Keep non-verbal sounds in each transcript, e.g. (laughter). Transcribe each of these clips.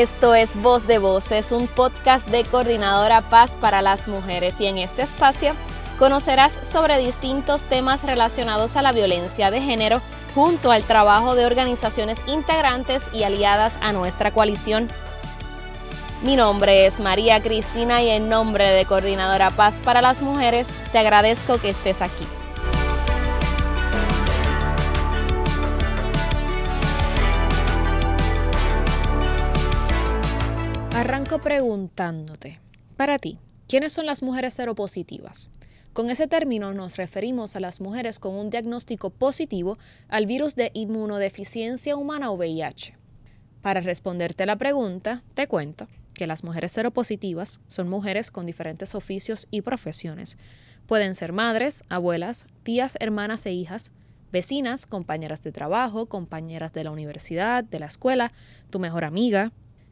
Esto es Voz de Voces, un podcast de Coordinadora Paz para las Mujeres y en este espacio conocerás sobre distintos temas relacionados a la violencia de género junto al trabajo de organizaciones integrantes y aliadas a nuestra coalición. Mi nombre es María Cristina y en nombre de Coordinadora Paz para las Mujeres te agradezco que estés aquí. Arranco preguntándote, para ti, ¿quiénes son las mujeres seropositivas? Con ese término nos referimos a las mujeres con un diagnóstico positivo al virus de inmunodeficiencia humana o VIH. Para responderte la pregunta, te cuento que las mujeres seropositivas son mujeres con diferentes oficios y profesiones. Pueden ser madres, abuelas, tías, hermanas e hijas, vecinas, compañeras de trabajo, compañeras de la universidad, de la escuela, tu mejor amiga,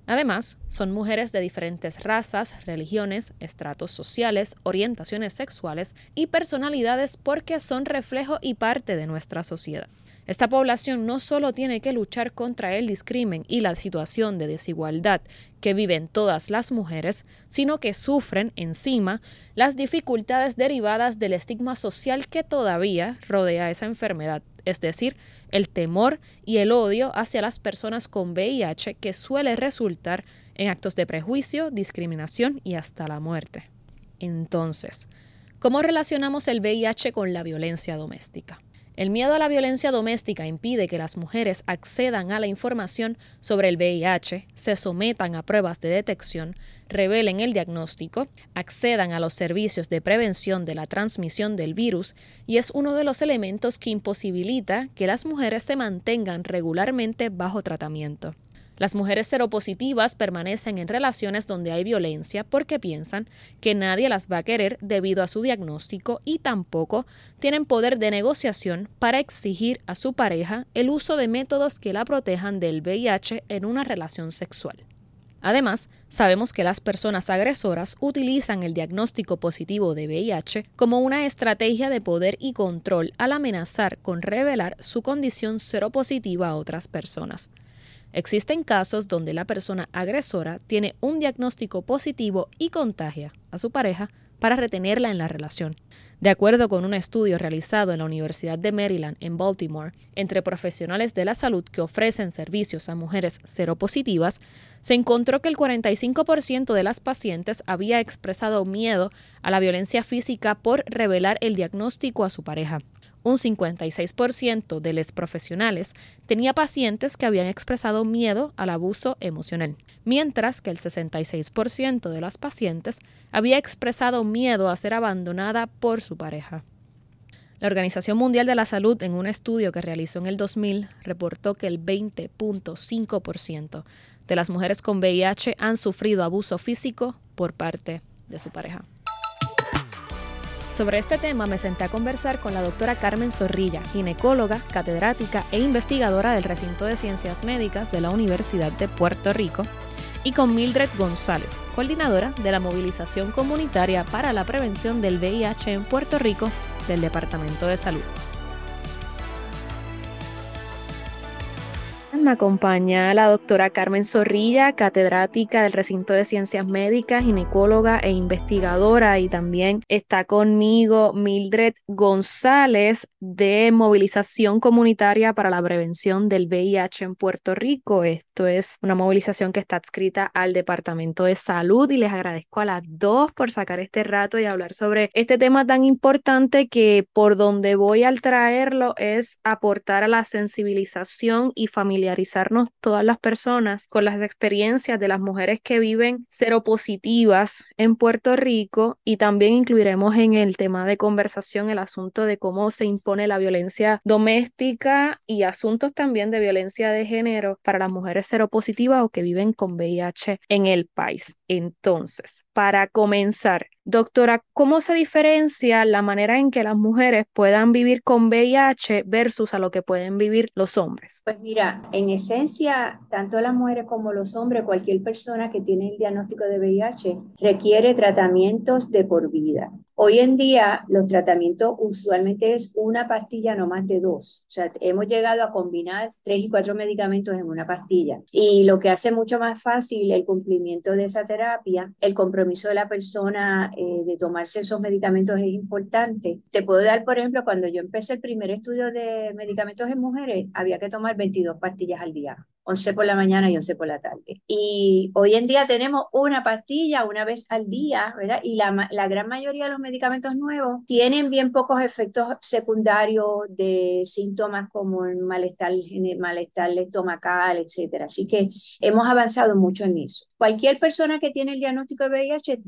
Además, son mujeres de diferentes razas, religiones, estratos sociales, orientaciones sexuales y personalidades porque son reflejo y parte de nuestra sociedad. Esta población no solo tiene que luchar contra el discrimen y la situación de desigualdad que viven todas las mujeres, sino que sufren encima las dificultades derivadas del estigma social que todavía rodea esa enfermedad es decir, el temor y el odio hacia las personas con VIH que suele resultar en actos de prejuicio, discriminación y hasta la muerte. Entonces, ¿cómo relacionamos el VIH con la violencia doméstica? El miedo a la violencia doméstica impide que las mujeres accedan a la información sobre el VIH, se sometan a pruebas de detección, revelen el diagnóstico, accedan a los servicios de prevención de la transmisión del virus y es uno de los elementos que imposibilita que las mujeres se mantengan regularmente bajo tratamiento. Las mujeres seropositivas permanecen en relaciones donde hay violencia porque piensan que nadie las va a querer debido a su diagnóstico y tampoco tienen poder de negociación para exigir a su pareja el uso de métodos que la protejan del VIH en una relación sexual. Además, sabemos que las personas agresoras utilizan el diagnóstico positivo de VIH como una estrategia de poder y control al amenazar con revelar su condición seropositiva a otras personas. Existen casos donde la persona agresora tiene un diagnóstico positivo y contagia a su pareja para retenerla en la relación. De acuerdo con un estudio realizado en la Universidad de Maryland en Baltimore entre profesionales de la salud que ofrecen servicios a mujeres seropositivas, se encontró que el 45% de las pacientes había expresado miedo a la violencia física por revelar el diagnóstico a su pareja. Un 56% de los profesionales tenía pacientes que habían expresado miedo al abuso emocional, mientras que el 66% de las pacientes había expresado miedo a ser abandonada por su pareja. La Organización Mundial de la Salud, en un estudio que realizó en el 2000, reportó que el 20.5% de las mujeres con VIH han sufrido abuso físico por parte de su pareja. Sobre este tema me senté a conversar con la doctora Carmen Zorrilla, ginecóloga, catedrática e investigadora del recinto de ciencias médicas de la Universidad de Puerto Rico, y con Mildred González, coordinadora de la movilización comunitaria para la prevención del VIH en Puerto Rico del Departamento de Salud. Me acompaña la doctora Carmen Zorrilla, catedrática del recinto de ciencias médicas, ginecóloga e investigadora. Y también está conmigo Mildred González de Movilización Comunitaria para la Prevención del VIH en Puerto Rico. Esto es una movilización que está adscrita al Departamento de Salud y les agradezco a las dos por sacar este rato y hablar sobre este tema tan importante que por donde voy al traerlo es aportar a la sensibilización y familiaridad familiarizarnos todas las personas con las experiencias de las mujeres que viven seropositivas en Puerto Rico y también incluiremos en el tema de conversación el asunto de cómo se impone la violencia doméstica y asuntos también de violencia de género para las mujeres seropositivas o que viven con VIH en el país. Entonces, para comenzar, Doctora, ¿cómo se diferencia la manera en que las mujeres puedan vivir con VIH versus a lo que pueden vivir los hombres? Pues mira, en esencia, tanto las mujeres como los hombres, cualquier persona que tiene el diagnóstico de VIH requiere tratamientos de por vida. Hoy en día los tratamientos usualmente es una pastilla, no más de dos. O sea, hemos llegado a combinar tres y cuatro medicamentos en una pastilla. Y lo que hace mucho más fácil el cumplimiento de esa terapia, el compromiso de la persona eh, de tomarse esos medicamentos es importante. Te puedo dar, por ejemplo, cuando yo empecé el primer estudio de medicamentos en mujeres, había que tomar 22 pastillas al día. 11 por la mañana y 11 por la tarde. Y hoy en día tenemos una pastilla una vez al día, ¿verdad? Y la, gran mayoría de los medicamentos nuevos tienen bien pocos efectos secundarios de síntomas como el malestar, malestar estomacal, etcétera. Así que hemos avanzado mucho en eso. Cualquier persona que tiene el diagnóstico de VIH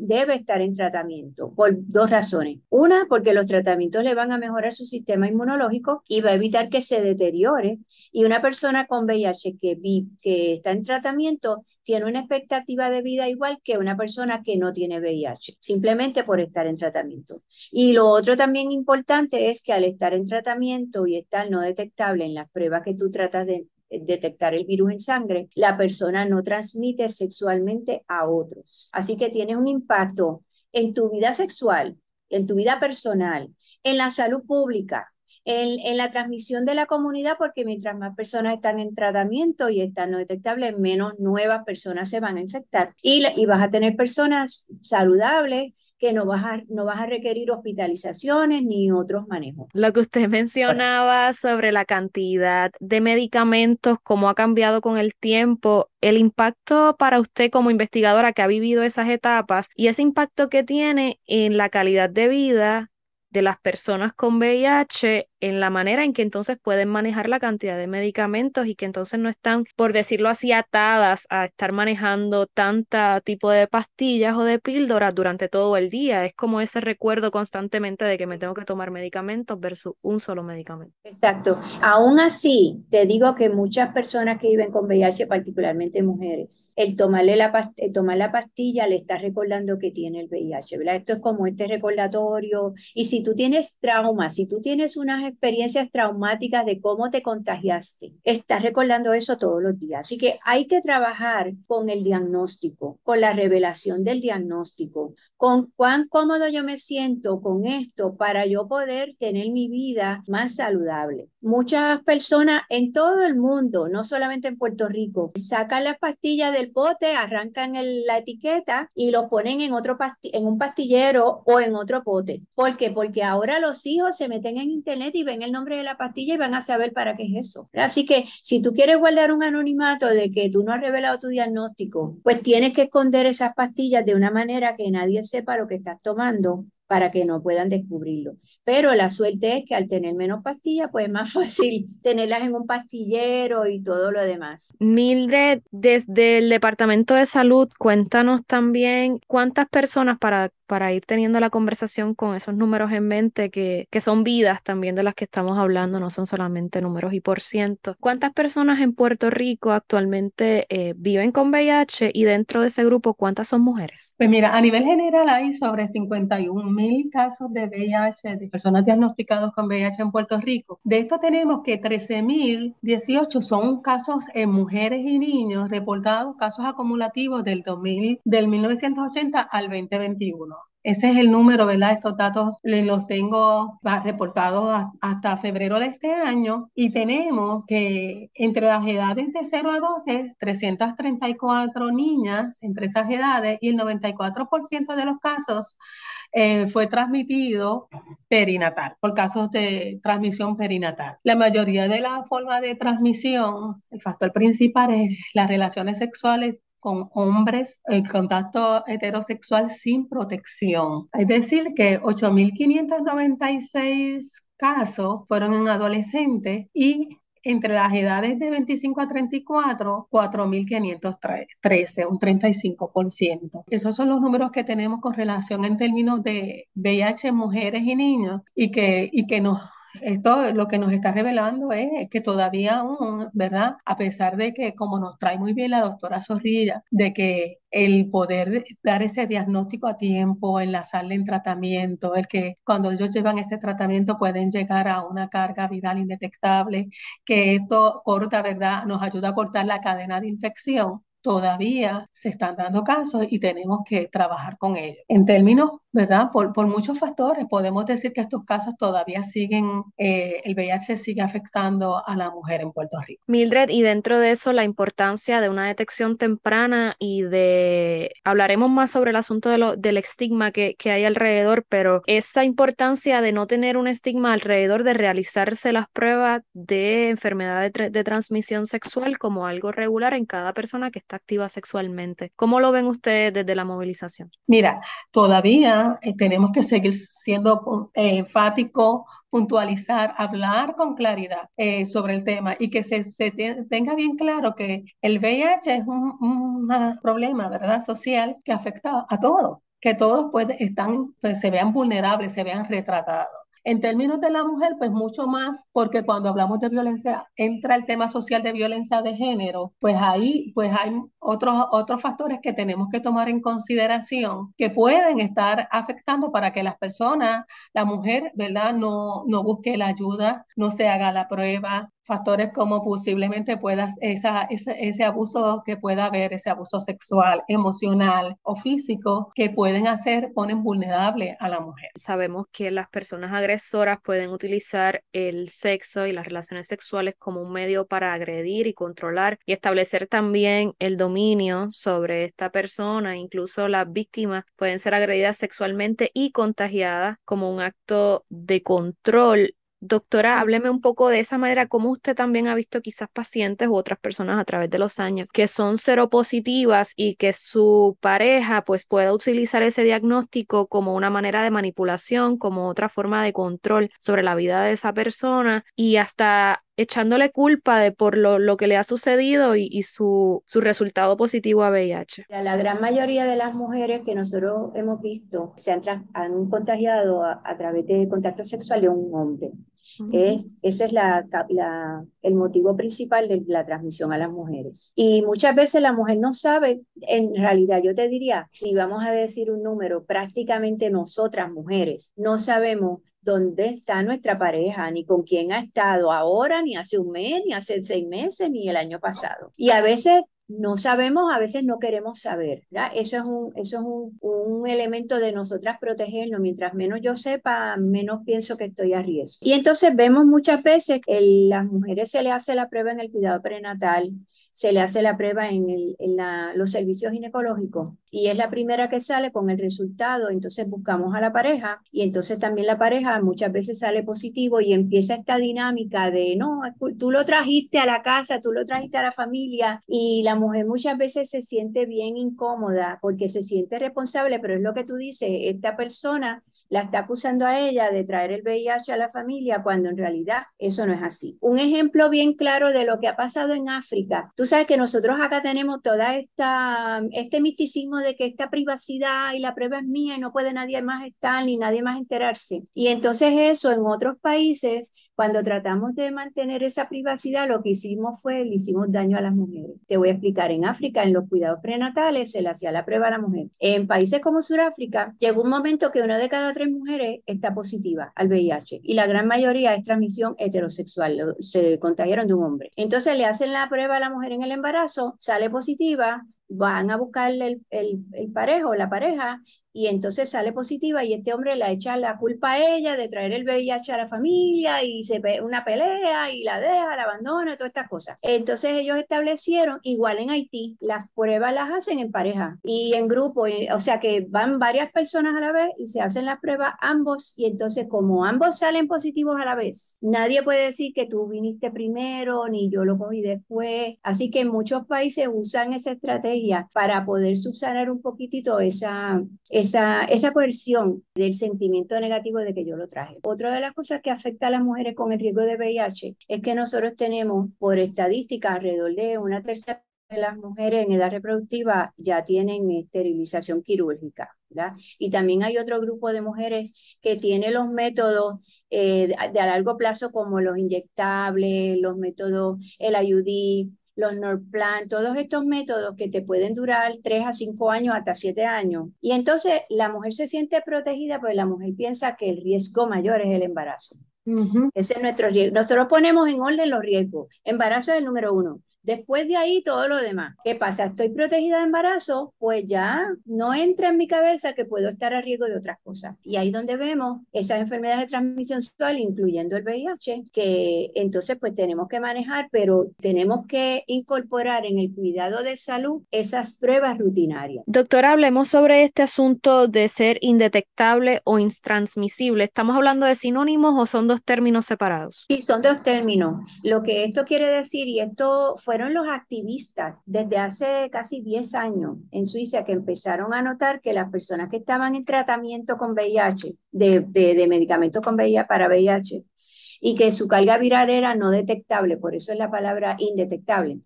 debe estar en tratamiento por dos razones. Una, porque los tratamientos le van a mejorar su sistema inmunológico y va a evitar que se deteriore. Y una persona con VIH que, que está en tratamiento tiene una expectativa de vida igual que una persona que no tiene VIH, simplemente por estar en tratamiento. Y lo otro también importante es que al estar en tratamiento y estar no detectable en las pruebas que tú tratas de detectar el virus en sangre, la persona no transmite sexualmente a otros. Así que tiene un impacto en tu vida sexual, en tu vida personal, en la salud pública, en, la transmisión de la comunidad, porque mientras más personas están en tratamiento y están no detectables, menos nuevas personas se van a infectar. Y, y vas a tener personas saludables que no vas, a, no vas a requerir hospitalizaciones ni otros manejos. Lo que usted mencionaba sobre la cantidad de medicamentos, cómo ha cambiado con el tiempo, el impacto para usted como investigadora que ha vivido esas etapas y ese impacto que tiene en la calidad de vida de las personas con VIH en la manera en que entonces pueden manejar la cantidad de medicamentos y que entonces no están, por decirlo así, atadas a estar manejando tanta tipo de pastillas o de píldoras durante todo el día. Es como ese recuerdo constantemente de que me tengo que tomar medicamentos versus un solo medicamento. Exacto. Aún así, te digo que muchas personas que viven con VIH, particularmente mujeres, el tomarle la, tomar la pastilla le está recordando que tiene el VIH, ¿verdad? Esto es como este recordatorio. Y si tú tienes trauma, si tú tienes unas experiencias traumáticas de cómo te contagiaste, estás recordando eso todos los días. Así que hay que trabajar con el diagnóstico, con la revelación del diagnóstico, con cuán cómodo yo me siento con esto para yo poder tener mi vida más saludable. Muchas personas en todo el mundo, no solamente en Puerto Rico, sacan las pastillas del pote, arrancan la etiqueta y lo ponen en, otro en un pastillero o en otro pote. ¿Por qué? Porque ahora los hijos se meten en internet y ven el nombre de la pastilla y van a saber para qué es eso. Así que si tú quieres guardar un anonimato de que tú no has revelado tu diagnóstico, pues tienes que esconder esas pastillas de una manera que nadie sepa lo que estás tomando para que no puedan descubrirlo. Pero la suerte es que al tener menos pastillas, pues es más (laughs) fácil tenerlas en un pastillero y todo lo demás. Mildred, desde el Departamento de Salud, cuéntanos también cuántas personas para para ir teniendo la conversación con esos números en mente que, que son vidas también de las que estamos hablando, no son solamente números y por ciento. ¿Cuántas personas en Puerto Rico actualmente eh, viven con VIH y dentro de ese grupo cuántas son mujeres? Pues mira, a nivel general hay sobre 51 mil casos de VIH, de personas diagnosticadas con VIH en Puerto Rico. De esto tenemos que 13 mil 18 son casos en mujeres y niños reportados, casos acumulativos del 2000, del 1980 al 2021. Ese es el número, ¿verdad? Estos datos los tengo reportados hasta febrero de este año y tenemos que entre las edades de 0 a 12, 334 niñas entre esas edades y el 94% de los casos eh, fue transmitido perinatal, por casos de transmisión perinatal. La mayoría de las formas de transmisión, el factor principal es las relaciones sexuales con hombres, el contacto heterosexual sin protección. Es decir, que 8.596 casos fueron en adolescentes y entre las edades de 25 a 34, 4.513, un 35%. Esos son los números que tenemos con relación en términos de VIH en mujeres y niños y que, y que nos esto lo que nos está revelando es que todavía aún, ¿verdad? A pesar de que, como nos trae muy bien la doctora Zorrilla, de que el poder dar ese diagnóstico a tiempo, enlazarle en tratamiento, el que cuando ellos llevan ese tratamiento pueden llegar a una carga viral indetectable, que esto corta, ¿verdad? Nos ayuda a cortar la cadena de infección todavía se están dando casos y tenemos que trabajar con ellos. En términos ¿verdad? Por, por muchos factores. Podemos decir que estos casos todavía siguen, eh, el VIH sigue afectando a la mujer en Puerto Rico. Mildred, y dentro de eso la importancia de una detección temprana y de, hablaremos más sobre el asunto de lo, del estigma que, que hay alrededor, pero esa importancia de no tener un estigma alrededor de realizarse las pruebas de enfermedad de, de transmisión sexual como algo regular en cada persona que está activa sexualmente. ¿Cómo lo ven ustedes desde la movilización? Mira, todavía eh, tenemos que seguir siendo eh, enfáticos, puntualizar, hablar con claridad eh, sobre el tema y que se, tenga bien claro que el VIH es un, problema, ¿verdad?, social que afecta a todos, que todos pueden, están, pues, se vean vulnerables, se vean retratados. En términos de la mujer, pues mucho más, porque cuando hablamos de violencia, entra el tema social de violencia de género, pues ahí pues hay otros, otros factores que tenemos que tomar en consideración que pueden estar afectando para que las personas, la mujer, ¿verdad? No, no busque la ayuda, no se haga la prueba, factores como posiblemente puedas, esa, ese, ese, abuso que pueda haber, ese abuso sexual, emocional o físico, que pueden hacer, ponen vulnerable a la mujer. Sabemos que las personas agresoras pueden utilizar el sexo y las relaciones sexuales como un medio para agredir y controlar y establecer también el dominio sobre esta persona. Incluso las víctimas pueden ser agredidas sexualmente y contagiadas como un acto de control Doctora, hábleme un poco de esa manera, cómo usted también ha visto quizás pacientes u otras personas a través de los años que son seropositivas y que su pareja pues pueda utilizar ese diagnóstico como una manera de manipulación, como otra forma de control sobre la vida de esa persona y hasta echándole culpa de por lo, lo que le ha sucedido y, y, su, su resultado positivo a VIH. La gran mayoría de las mujeres que nosotros hemos visto se han, han contagiado a, a través de contacto sexual de un hombre. Es, ese es la, la, el motivo principal de la transmisión a las mujeres. Y muchas veces la mujer no sabe, en realidad yo te diría, si vamos a decir un número, prácticamente nosotras mujeres no sabemos dónde está nuestra pareja, ni con quién ha estado ahora, ni hace un mes, ni hace seis meses, ni el año pasado. Y a veces no sabemos, a veces no queremos saber. ¿verdad? Eso es, un, eso es un, un, elemento de nosotras protegernos. Mientras menos yo sepa, menos pienso que estoy a riesgo. Y entonces vemos muchas veces que las mujeres se le hace la prueba en el cuidado prenatal se le hace la prueba en, el, en la, los servicios ginecológicos y es la primera que sale con el resultado, entonces buscamos a la pareja y entonces también la pareja muchas veces sale positivo y empieza esta dinámica de, no, tú lo trajiste a la casa, tú lo trajiste a la familia y la mujer muchas veces se siente bien incómoda porque se siente responsable, pero es lo que tú dices, esta persona la está acusando a ella de traer el VIH a la familia cuando en realidad eso no es así. Un ejemplo bien claro de lo que ha pasado en África. Tú sabes que nosotros acá tenemos toda esta este misticismo de que esta privacidad y la prueba es mía y no puede nadie más estar ni nadie más enterarse. Y entonces eso en otros países cuando tratamos de mantener esa privacidad, lo que hicimos fue, le hicimos daño a las mujeres. Te voy a explicar, en África, en los cuidados prenatales, se le hacía la prueba a la mujer. En países como Sudáfrica, llegó un momento que una de cada tres mujeres está positiva al VIH y la gran mayoría es transmisión heterosexual, se contagiaron de un hombre. Entonces le hacen la prueba a la mujer en el embarazo, sale positiva, van a buscarle el, el, el parejo, la pareja, y entonces sale positiva y este hombre le echa la culpa a ella de traer el VIH a la familia y se ve una pelea y la deja, la abandona, todas estas cosas. Entonces ellos establecieron, igual en Haití, las pruebas las hacen en pareja y en grupo, o sea que van varias personas a la vez y se hacen las pruebas ambos y entonces como ambos salen positivos a la vez, nadie puede decir que tú viniste primero ni yo lo cogí después. Así que en muchos países usan esa estrategia para poder subsanar un poquitito esa esa, esa coerción del sentimiento negativo de que yo lo traje. Otra de las cosas que afecta a las mujeres con el riesgo de VIH es que nosotros tenemos, por estadística, alrededor de una tercera de las mujeres en edad reproductiva ya tienen esterilización quirúrgica. Y también hay otro grupo de mujeres que tiene los métodos eh, de, de a largo plazo como los inyectables, los métodos, el IUD, los Norplan, todos estos métodos que te pueden durar 3 a 5 años, hasta 7 años. Y entonces la mujer se siente protegida porque la mujer piensa que el riesgo mayor es el embarazo. Uh -huh. Ese es nuestro riesgo. Nosotros ponemos en orden los riesgos. Embarazo es el número uno. Después de ahí, todo lo demás. ¿Qué pasa? Estoy protegida de embarazo, pues ya no entra en mi cabeza que puedo estar a riesgo de otras cosas. Y ahí es donde vemos esas enfermedades de transmisión sexual, incluyendo el VIH, que entonces pues tenemos que manejar, pero tenemos que incorporar en el cuidado de salud esas pruebas rutinarias. Doctora, hablemos sobre este asunto de ser indetectable o intransmisible. ¿Estamos hablando de sinónimos o son dos términos separados? Sí, son dos términos. Lo que esto quiere decir, y esto fue fueron los activistas desde hace casi 10 años en Suiza que empezaron a notar que las personas que estaban en tratamiento con VIH, de, de, medicamentos con VIH para VIH, y que su carga viral era no detectable, por eso es la palabra indetectable.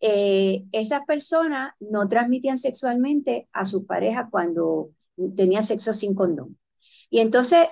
Eh, esas personas no transmitían sexualmente a sus parejas cuando tenían sexo sin condón. Y entonces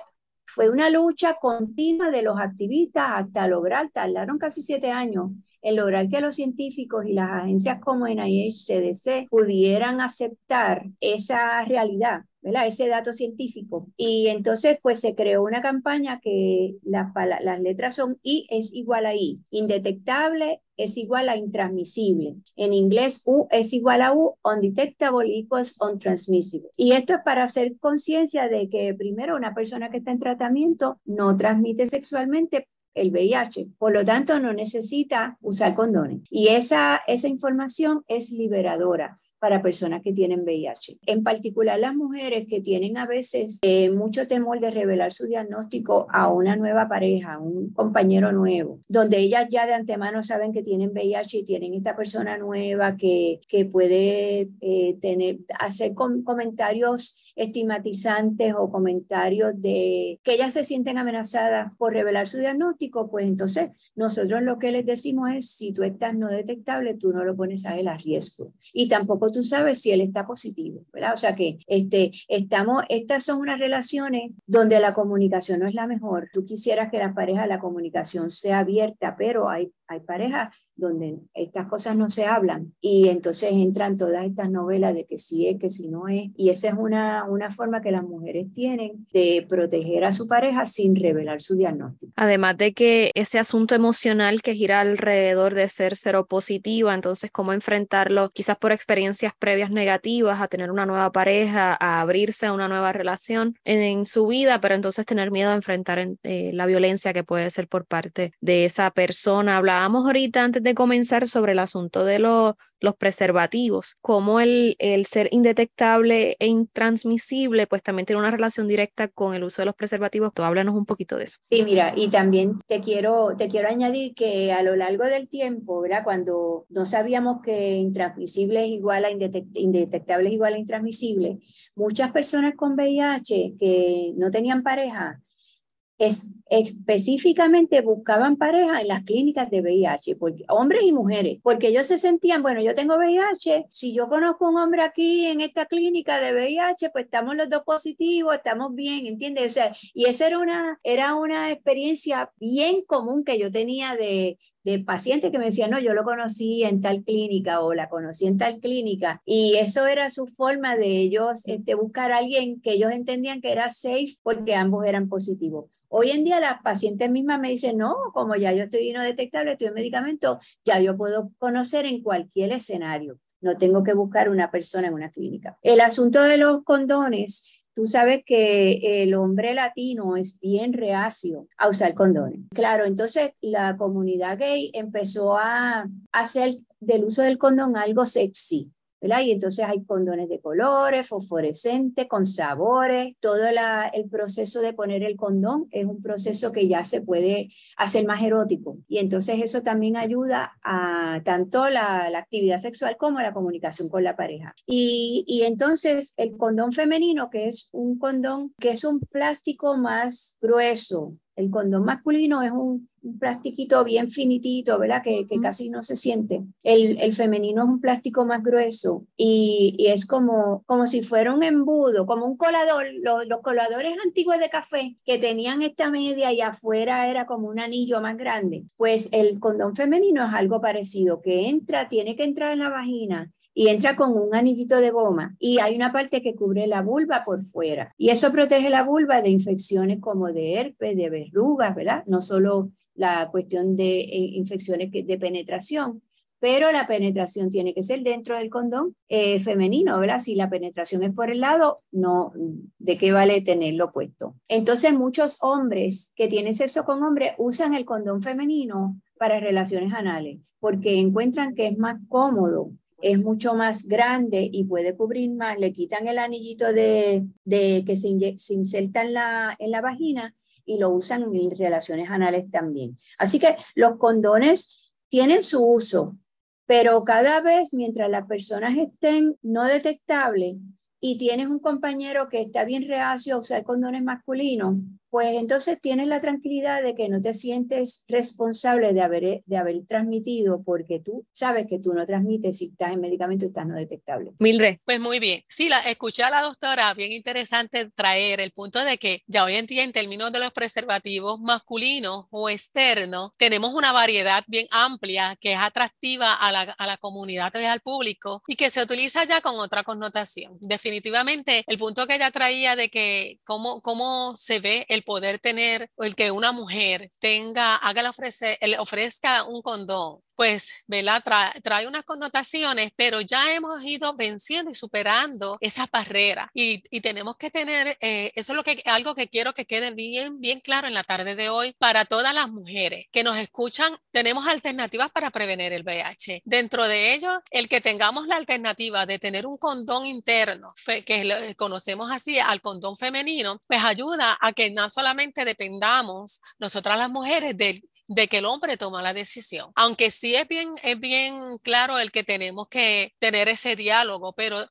fue una lucha continua de los activistas hasta lograr, tardaron casi siete años en lograr que los científicos y las agencias como NIH, CDC pudieran aceptar esa realidad. ¿verdad? ese dato científico. Y entonces, pues se creó una campaña que las, las letras son I es igual a I, indetectable es igual a intransmisible. En inglés, U es igual a U, undetectable equals untransmissible. Y esto es para hacer conciencia de que primero una persona que está en tratamiento no transmite sexualmente el VIH. Por lo tanto, no necesita usar condones. Y esa, esa información es liberadora para personas que tienen VIH. En particular las mujeres que tienen a veces eh, mucho temor de revelar su diagnóstico a una nueva pareja, a un compañero nuevo, donde ellas ya de antemano saben que tienen VIH y tienen esta persona nueva que, que puede eh, tener, hacer comentarios estigmatizantes o comentarios de que ellas se sienten amenazadas por revelar su diagnóstico, pues entonces nosotros lo que les decimos es, si tú estás no detectable, tú no lo pones a él a riesgo. Y tampoco tú sabes si él está positivo, ¿verdad? O sea que este, estamos, estas son unas relaciones donde la comunicación no es la mejor. Tú quisieras que la pareja, la comunicación sea abierta, pero hay, hay parejas donde estas cosas no se hablan y entonces entran todas estas novelas de que sí es, que sí no es. Y esa es una, una forma que las mujeres tienen de proteger a su pareja sin revelar su diagnóstico. Además de que ese asunto emocional que gira alrededor de ser seropositiva, entonces cómo enfrentarlo quizás por experiencias previas negativas, a tener una nueva pareja, a abrirse a una nueva relación en, su vida, pero entonces tener miedo a enfrentar eh, la violencia que puede ser por parte de esa persona. Hablábamos ahorita antes de comenzar sobre el asunto de los los preservativos, como el, el ser indetectable e intransmisible, pues también tiene una relación directa con el uso de los preservativos. Tú háblanos un poquito de eso. Sí, mira, y también te quiero, te quiero añadir que a lo largo del tiempo, ¿verdad? Cuando no sabíamos que intransmisible es igual a indetectable es igual a intransmisible, muchas personas con VIH que no tenían pareja, es, específicamente buscaban pareja en las clínicas de VIH, porque, hombres y mujeres, porque ellos se sentían, bueno, yo tengo VIH, si yo conozco un hombre aquí en esta clínica de VIH, pues estamos los dos positivos, estamos bien, ¿entiendes? O sea, y esa era una, era una experiencia bien común que yo tenía de, de pacientes que me decían, no, yo lo conocí en tal clínica o la conocí en tal clínica. Y eso era su forma de ellos este, buscar a alguien que ellos entendían que era safe porque ambos eran positivos. Hoy en día las pacientes mismas me dicen, no, como ya yo estoy no detectable, estoy en medicamento, ya yo puedo conocer en cualquier escenario. No tengo que buscar una persona en una clínica. El asunto de los condones, tú sabes que el hombre latino es bien reacio a usar condones. Claro, entonces la comunidad gay empezó a hacer del uso del condón algo sexy. Y entonces hay condones de colores, fosforescentes, con sabores. Todo el proceso de poner el condón es un proceso que ya se puede hacer más erótico. Y entonces eso también ayuda a tanto la, actividad sexual como la comunicación con la pareja. Y, y entonces el condón femenino, que es un condón que es un plástico más grueso, el condón masculino es un, plastiquito bien finitito, ¿verdad? Que, casi no se siente. El, femenino es un plástico más grueso y, es como, como si fuera un embudo, como un colador. Los, los, coladores antiguos de café que tenían esta media y afuera era como un anillo más grande. Pues el condón femenino es algo parecido, que entra, tiene que entrar en la vagina y entra con un anillito de goma y hay una parte que cubre la vulva por fuera y eso protege la vulva de infecciones como de herpes, de verrugas, ¿verdad? No solo la cuestión de eh, infecciones de penetración, pero la penetración tiene que ser dentro del condón eh, femenino, ¿verdad? Si la penetración es por el lado, no, ¿de qué vale tenerlo puesto? Entonces muchos hombres que tienen sexo con hombres usan el condón femenino para relaciones anales, porque encuentran que es más cómodo es mucho más grande y puede cubrir más, le quitan el anillito de, que se, se inserta en la, en la vagina y lo usan en relaciones anales también. Así que los condones tienen su uso, pero cada vez mientras las personas estén no detectables y tienes un compañero que está bien reacio a usar condones masculinos, pues entonces tienes la tranquilidad de que no te sientes responsable de haber, de haber transmitido porque tú sabes que tú no transmites si estás en medicamento y estás no detectable. Mildred. Pues muy bien. Sí, la, escuché a la doctora, bien interesante traer el punto de que ya hoy en día en términos de los preservativos masculinos o externos, tenemos una variedad bien amplia que es atractiva a la, a la comunidad y al público y que se utiliza ya con otra connotación. Definitivamente, el punto que ella traía de que cómo, cómo se ve el poder tener, el que una mujer tenga, haga la ofrece, ofrezca un condón pues, ¿verdad? Trae, unas connotaciones, pero ya hemos ido venciendo y superando esas barreras. Y, tenemos que tener, eh, eso es lo que, algo que quiero que quede bien, bien claro en la tarde de hoy para todas las mujeres que nos escuchan. Tenemos alternativas para prevenir el VIH. Dentro de ello, el que tengamos la alternativa de tener un condón interno, que conocemos así al condón femenino, pues ayuda a que no solamente dependamos nosotras las mujeres del de que el hombre toma la decisión. Aunque sí es bien, es bien claro el que tenemos que tener ese diálogo, pero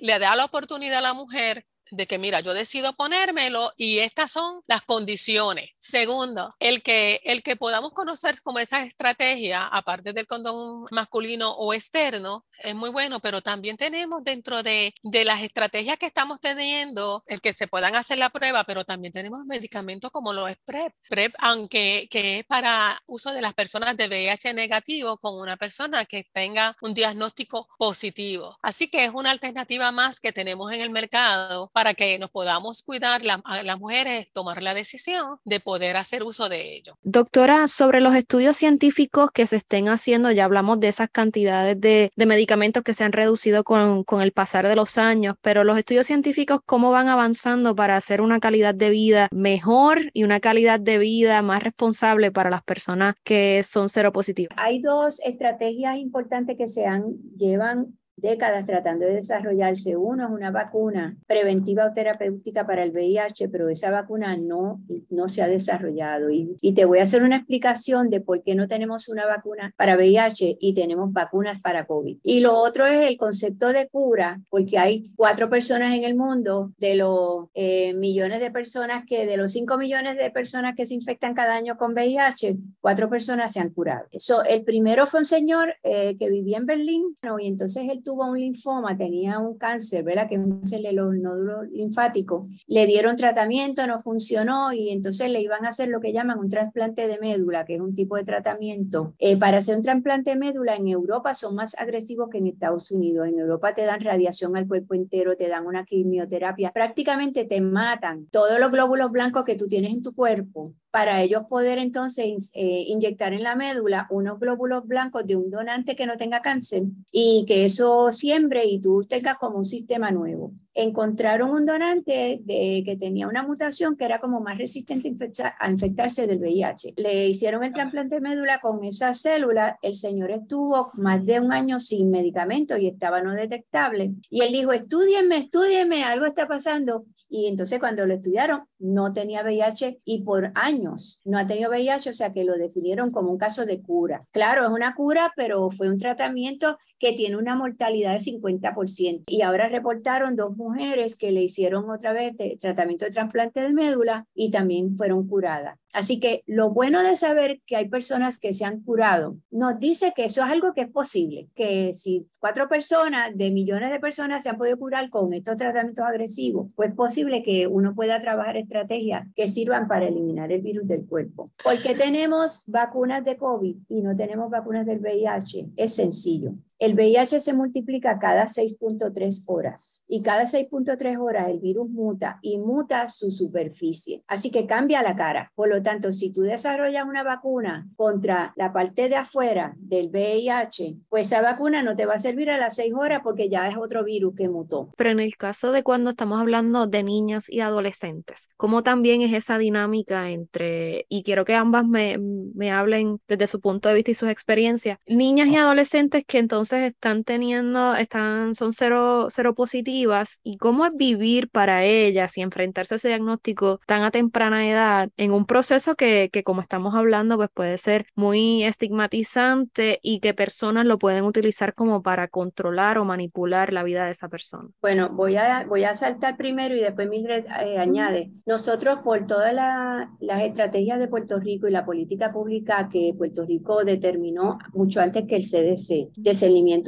le da la oportunidad a la mujer de que, mira, yo decido ponérmelo y estas son las condiciones. Segundo, el que, el que podamos conocer como esa estrategia, aparte del condón masculino o externo, es muy bueno, pero también tenemos dentro de, de las estrategias que estamos teniendo, el que se puedan hacer la prueba, pero también tenemos medicamentos como lo es PrEP. PrEP, aunque que es para uso de las personas de VIH negativo con una persona que tenga un diagnóstico positivo. Así que es una alternativa más que tenemos en el mercado que nos podamos cuidar a las mujeres, tomar la decisión de poder hacer uso de ello. Doctora, sobre los estudios científicos que se estén haciendo, ya hablamos de esas cantidades de, medicamentos que se han reducido con, con, el pasar de los años, pero los estudios científicos, ¿cómo van avanzando para hacer una calidad de vida mejor y una calidad de vida más responsable para las personas que son seropositivas? Hay dos estrategias importantes que se han, llevan décadas tratando de desarrollarse. Uno es una vacuna preventiva o terapéutica para el VIH, pero esa vacuna no, no se ha desarrollado. Y, y, te voy a hacer una explicación de por qué no tenemos una vacuna para VIH y tenemos vacunas para COVID. Y lo otro es el concepto de cura, porque hay cuatro personas en el mundo de los eh, millones de personas que, de los cinco millones de personas que se infectan cada año con VIH, cuatro personas se han curado. Eso, el primero fue un señor eh, que vivía en Berlín, y entonces él tuvo un linfoma, tenía un cáncer, ¿verdad? Que es el nódulo linfático. Le dieron tratamiento, no funcionó y entonces le iban a hacer lo que llaman un trasplante de médula, que es un tipo de tratamiento. Eh, para hacer un trasplante de médula en Europa son más agresivos que en Estados Unidos. En Europa te dan radiación al cuerpo entero, te dan una quimioterapia, prácticamente te matan todos los glóbulos blancos que tú tienes en tu cuerpo para ellos poder entonces eh, inyectar en la médula unos glóbulos blancos de un donante que no tenga cáncer y que eso siembre y tú tengas como un sistema nuevo encontraron un donante de, que tenía una mutación que era como más resistente a, infectarse del VIH. Le hicieron el trasplante de médula con esa célula. El señor estuvo más de un año sin medicamento y estaba no detectable. Y él dijo, estudienme, estudienme, algo está pasando. Y entonces cuando lo estudiaron, no tenía VIH y por años no ha tenido VIH, o sea que lo definieron como un caso de cura. Claro, es una cura, pero fue un tratamiento que tiene una mortalidad de 50%. Y ahora reportaron dos mujeres que le hicieron otra vez tratamiento de trasplante de médula y también fueron curadas. Así que lo bueno de saber que hay personas que se han curado nos dice que eso es algo que es posible, que si cuatro personas de millones de personas se han podido curar con estos tratamientos agresivos, pues es posible que uno pueda trabajar estrategias que sirvan para eliminar el virus del cuerpo. Porque tenemos vacunas de COVID y no tenemos vacunas del VIH? Es sencillo. El VIH se multiplica cada 6.3 horas y cada 6.3 horas el virus muta y muta su superficie. Así que cambia la cara. Por lo tanto, si tú desarrollas una vacuna contra la parte de afuera del VIH, pues esa vacuna no te va a servir a las seis horas porque ya es otro virus que mutó. Pero en el caso de cuando estamos hablando de niñas y adolescentes, ¿cómo también es esa dinámica entre, y quiero que ambas me, me hablen desde su punto de vista y sus experiencias, niñas y adolescentes que entonces están teniendo, están, son cero, cero positivas, y cómo es vivir para ellas y enfrentarse a ese diagnóstico tan a temprana edad en un proceso que, que como estamos hablando, pues puede ser muy estigmatizante y que personas lo pueden utilizar como para controlar o manipular la vida de esa persona. Bueno, voy a, voy a saltar primero y después Mildred eh, añade. Nosotros por todas las estrategias de Puerto Rico y la política pública que Puerto Rico determinó mucho antes que el CDC,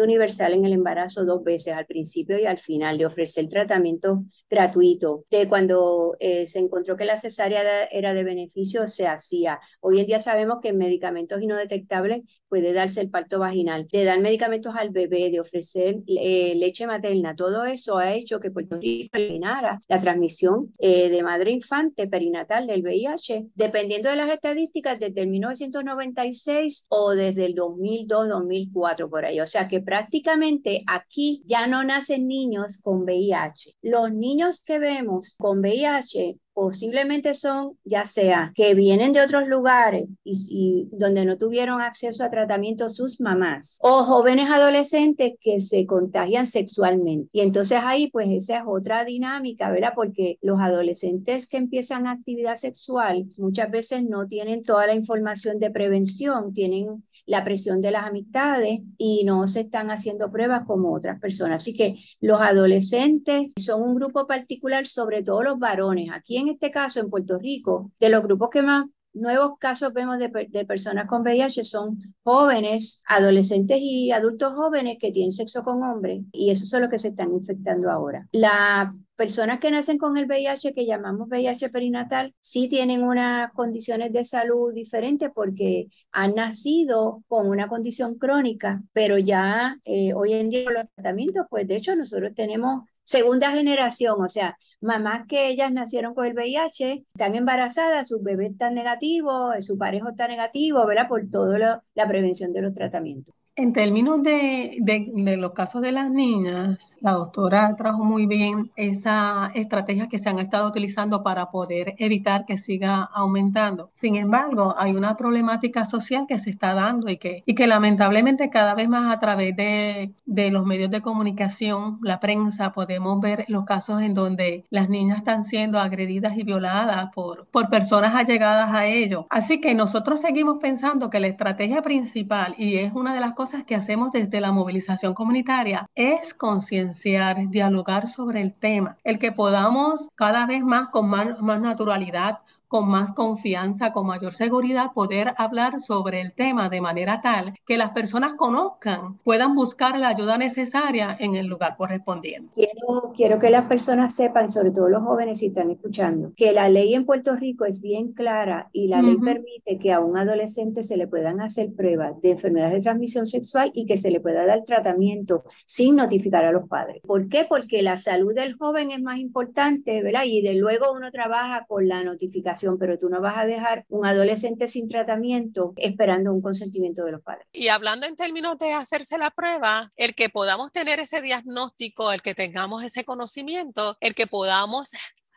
universal en el embarazo dos veces, al principio y al final, de ofrecer tratamiento gratuito, de cuando eh, se encontró que la cesárea era de beneficio, se hacía. Hoy en día sabemos que en medicamentos no detectables puede darse el parto vaginal, de dar medicamentos al bebé, de ofrecer eh, leche materna, todo eso ha hecho que Puerto Rico eliminara la transmisión eh, de madre infante perinatal del VIH, dependiendo de las estadísticas desde 1996 o desde el 2002, 2004 por ahí. O sea que prácticamente aquí ya no nacen niños con VIH. Los niños que vemos con VIH posiblemente son ya sea que vienen de otros lugares y, donde no tuvieron acceso a tratamiento sus mamás o jóvenes adolescentes que se contagian sexualmente. Y entonces ahí pues esa es otra dinámica, ¿verdad? Porque los adolescentes que empiezan actividad sexual muchas veces no tienen toda la información de prevención, tienen la presión de las amistades y no se están haciendo pruebas como otras personas. Así que los adolescentes son un grupo particular, sobre todo los varones. Aquí en este caso, en Puerto Rico, de los grupos que más nuevos casos vemos de, personas con VIH son jóvenes, adolescentes y adultos jóvenes que tienen sexo con hombres y eso es lo que se están infectando ahora. La Personas que nacen con el VIH, que llamamos VIH perinatal, sí tienen unas condiciones de salud diferentes porque han nacido con una condición crónica, pero ya eh, hoy en día los tratamientos, pues de hecho nosotros tenemos segunda generación, o sea, mamás que ellas nacieron con el VIH, están embarazadas, sus bebés están negativos, su pareja está negativo, ¿verdad? Por toda la prevención de los tratamientos. En términos de, los casos de las niñas, la doctora trajo muy bien esa estrategia que se han estado utilizando para poder evitar que siga aumentando. Sin embargo, hay una problemática social que se está dando y que, y que lamentablemente cada vez más a través de, de los medios de comunicación, la prensa, podemos ver los casos en donde las niñas están siendo agredidas y violadas por, por personas allegadas a ellos. Así que nosotros seguimos pensando que la estrategia principal, y es una de las cosas que hacemos desde la movilización comunitaria es concienciar, dialogar sobre el tema, el que podamos cada vez más con más, más naturalidad, con más confianza, con mayor seguridad, poder hablar sobre el tema de manera tal que las personas conozcan, puedan buscar la ayuda necesaria en el lugar correspondiente. Quiero, quiero que las personas sepan, sobre todo los jóvenes si están escuchando, que la ley en Puerto Rico es bien clara y la ley permite que a un adolescente se le puedan hacer pruebas de enfermedades de transmisión sexual y que se le pueda dar tratamiento sin notificar a los padres. ¿Por qué? Porque la salud del joven es más importante, ¿verdad? Y de luego uno trabaja con la notificación pero tú no vas a dejar un adolescente sin tratamiento esperando un consentimiento de los padres. Y hablando en términos de hacerse la prueba, el que podamos tener ese diagnóstico, el que tengamos ese conocimiento, el que podamos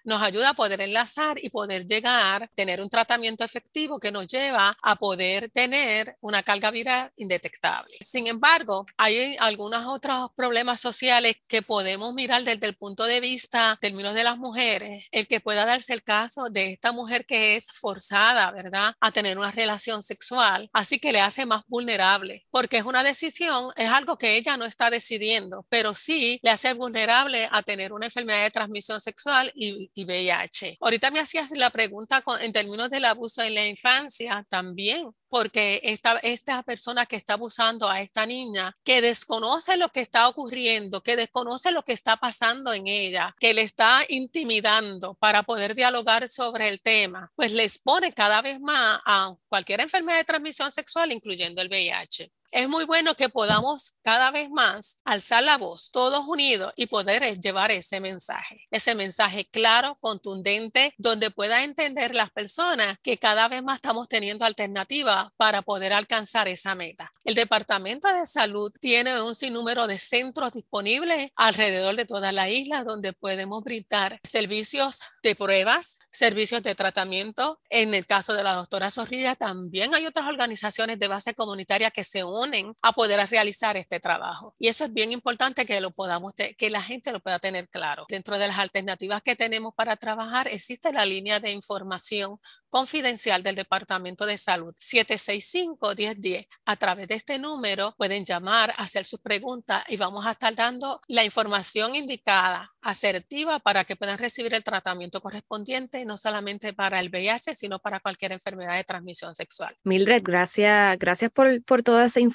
nos ayuda a poder enlazar y poder llegar, tener un tratamiento efectivo que nos lleva a poder tener una carga viral indetectable. Sin embargo, hay algunos otros problemas sociales que podemos mirar desde el punto de vista, términos de las mujeres, el que pueda darse el caso de esta mujer que es forzada, ¿verdad?, a tener una relación sexual, así que le hace más vulnerable, porque es una decisión, es algo que ella no está decidiendo, pero sí le hace vulnerable a tener una enfermedad de transmisión sexual y, y VIH. Ahorita me hacías la pregunta en términos del abuso en la infancia también porque esta, esta persona que está abusando a esta niña, que desconoce lo que está ocurriendo, que desconoce lo que está pasando en ella, que le está intimidando para poder dialogar sobre el tema, pues le expone cada vez más a cualquier enfermedad de transmisión sexual, incluyendo el VIH. Es muy bueno que podamos cada vez más alzar la voz, todos unidos, y poder llevar ese mensaje, ese mensaje claro, contundente, donde pueda entender las personas que cada vez más estamos teniendo alternativas para poder alcanzar esa meta. El Departamento de Salud tiene un sinnúmero de centros disponibles alrededor de toda la isla donde podemos brindar servicios de pruebas, servicios de tratamiento. En el caso de la doctora Zorrilla, también hay otras organizaciones de base comunitaria que se unen a poder realizar este trabajo. Y eso es bien importante que lo podamos, que la gente lo pueda tener claro. Dentro de las alternativas que tenemos para trabajar, existe la línea de información confidencial del Departamento de Salud 765-1010. A través de este número pueden llamar, hacer sus preguntas y vamos a estar dando la información indicada, asertiva, para que puedan recibir el tratamiento correspondiente, no solamente para el VIH, sino para cualquier enfermedad de transmisión sexual. Mildred, gracias, gracias por, por toda esa información.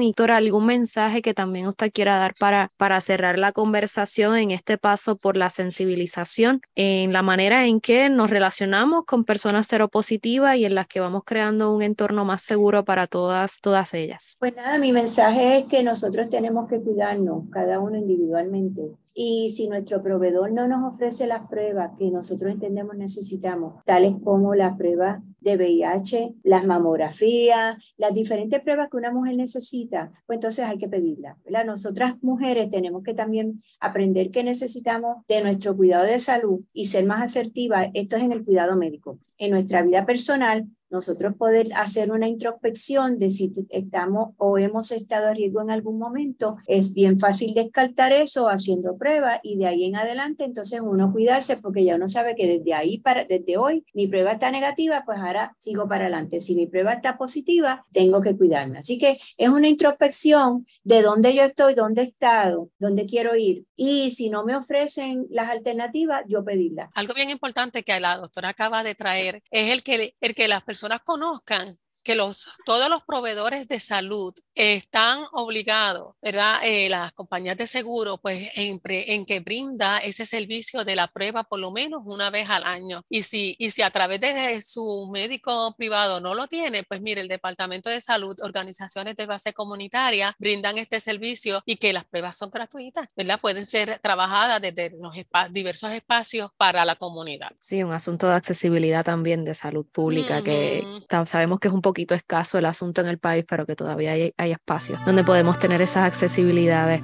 Y doctora, ¿algún mensaje que también usted quiera dar para, para cerrar la conversación en este paso por la sensibilización en la manera en que nos relacionamos con personas seropositivas y en las que vamos creando un entorno más seguro para todas, todas ellas? Pues nada, mi mensaje es que nosotros tenemos que cuidarnos, cada uno individualmente. Y si nuestro proveedor no nos ofrece las pruebas que nosotros entendemos necesitamos, tales como la prueba de VIH, las mamografías, las diferentes pruebas que una mujer necesita, pues entonces hay que pedirlas. Nosotras mujeres tenemos que también aprender que necesitamos de nuestro cuidado de salud y ser más asertivas. Esto es en el cuidado médico. En nuestra vida personal, nosotros poder hacer una introspección de si estamos o hemos estado a riesgo en algún momento, es bien fácil descartar eso haciendo pruebas y de ahí en adelante entonces uno cuidarse porque ya uno sabe que desde ahí para desde hoy mi prueba está negativa, pues ahora sigo para adelante. Si mi prueba está positiva, tengo que cuidarme. Así que es una introspección de dónde yo estoy, dónde he estado, dónde quiero ir y si no me ofrecen las alternativas, yo pedirlas. Algo bien importante que la doctora acaba de traer es el que el que las personas personas conozcan que los, todos los proveedores de salud están obligados, ¿verdad? Eh, las compañías de seguro, pues en, en, que brinda ese servicio de la prueba por lo menos una vez al año. Y si, y si a través de su médico privado no lo tiene, pues mire, el Departamento de Salud, organizaciones de base comunitaria brindan este servicio y que las pruebas son gratuitas, ¿verdad? Pueden ser trabajadas desde los diversos espacios para la comunidad. Sí, un asunto de accesibilidad también de salud pública, que sabemos que es un poco poquito escaso el asunto en el país, pero que todavía hay, hay espacios donde podemos tener esas accesibilidades.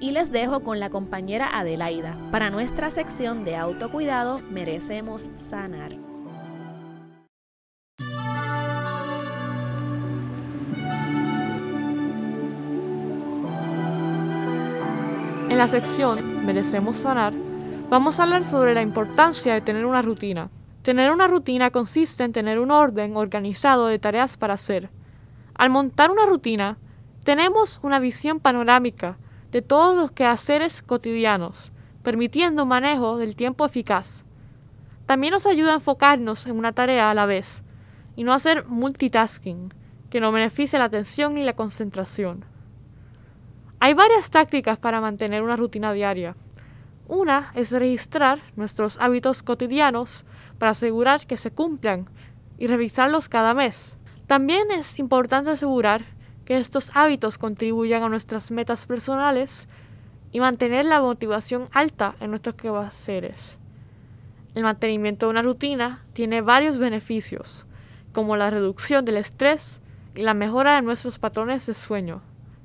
Y les dejo con la compañera Adelaida. Para nuestra sección de autocuidado, merecemos sanar. En la sección Merecemos sanar, vamos a hablar sobre la importancia de tener una rutina. Tener una rutina consiste en tener un orden organizado de tareas para hacer. Al montar una rutina, tenemos una visión panorámica de todos los quehaceres cotidianos, permitiendo un manejo del tiempo eficaz. También nos ayuda a enfocarnos en una tarea a la vez y no hacer multitasking, que no beneficia la atención y la concentración. Hay varias tácticas para mantener una rutina diaria. Una es registrar nuestros hábitos cotidianos para asegurar que se cumplan y revisarlos cada mes. También es importante asegurar que estos hábitos contribuyan a nuestras metas personales y mantener la motivación alta en nuestros quehaceres. El mantenimiento de una rutina tiene varios beneficios, como la reducción del estrés y la mejora de nuestros patrones de sueño.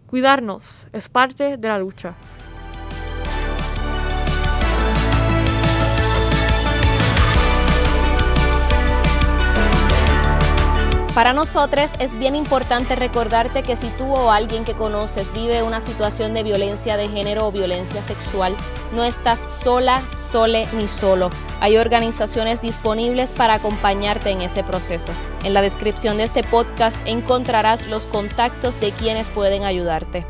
Cuidarnos es parte de la lucha. Para nosotros es bien importante recordarte que si tú o alguien que conoces vive una situación de violencia de género o violencia sexual, no estás sola, sole ni solo. Hay organizaciones disponibles para acompañarte en ese proceso. En la descripción de este podcast encontrarás los contactos de quienes pueden ayudarte.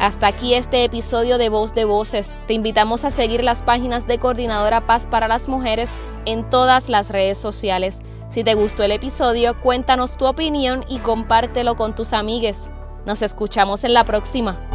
Hasta aquí este episodio de Voz de Voces. Te invitamos a seguir las páginas de Coordinadora Paz para las Mujeres en todas las redes sociales. Si te gustó el episodio, cuéntanos tu opinión y compártelo con tus amigues. Nos escuchamos en la próxima.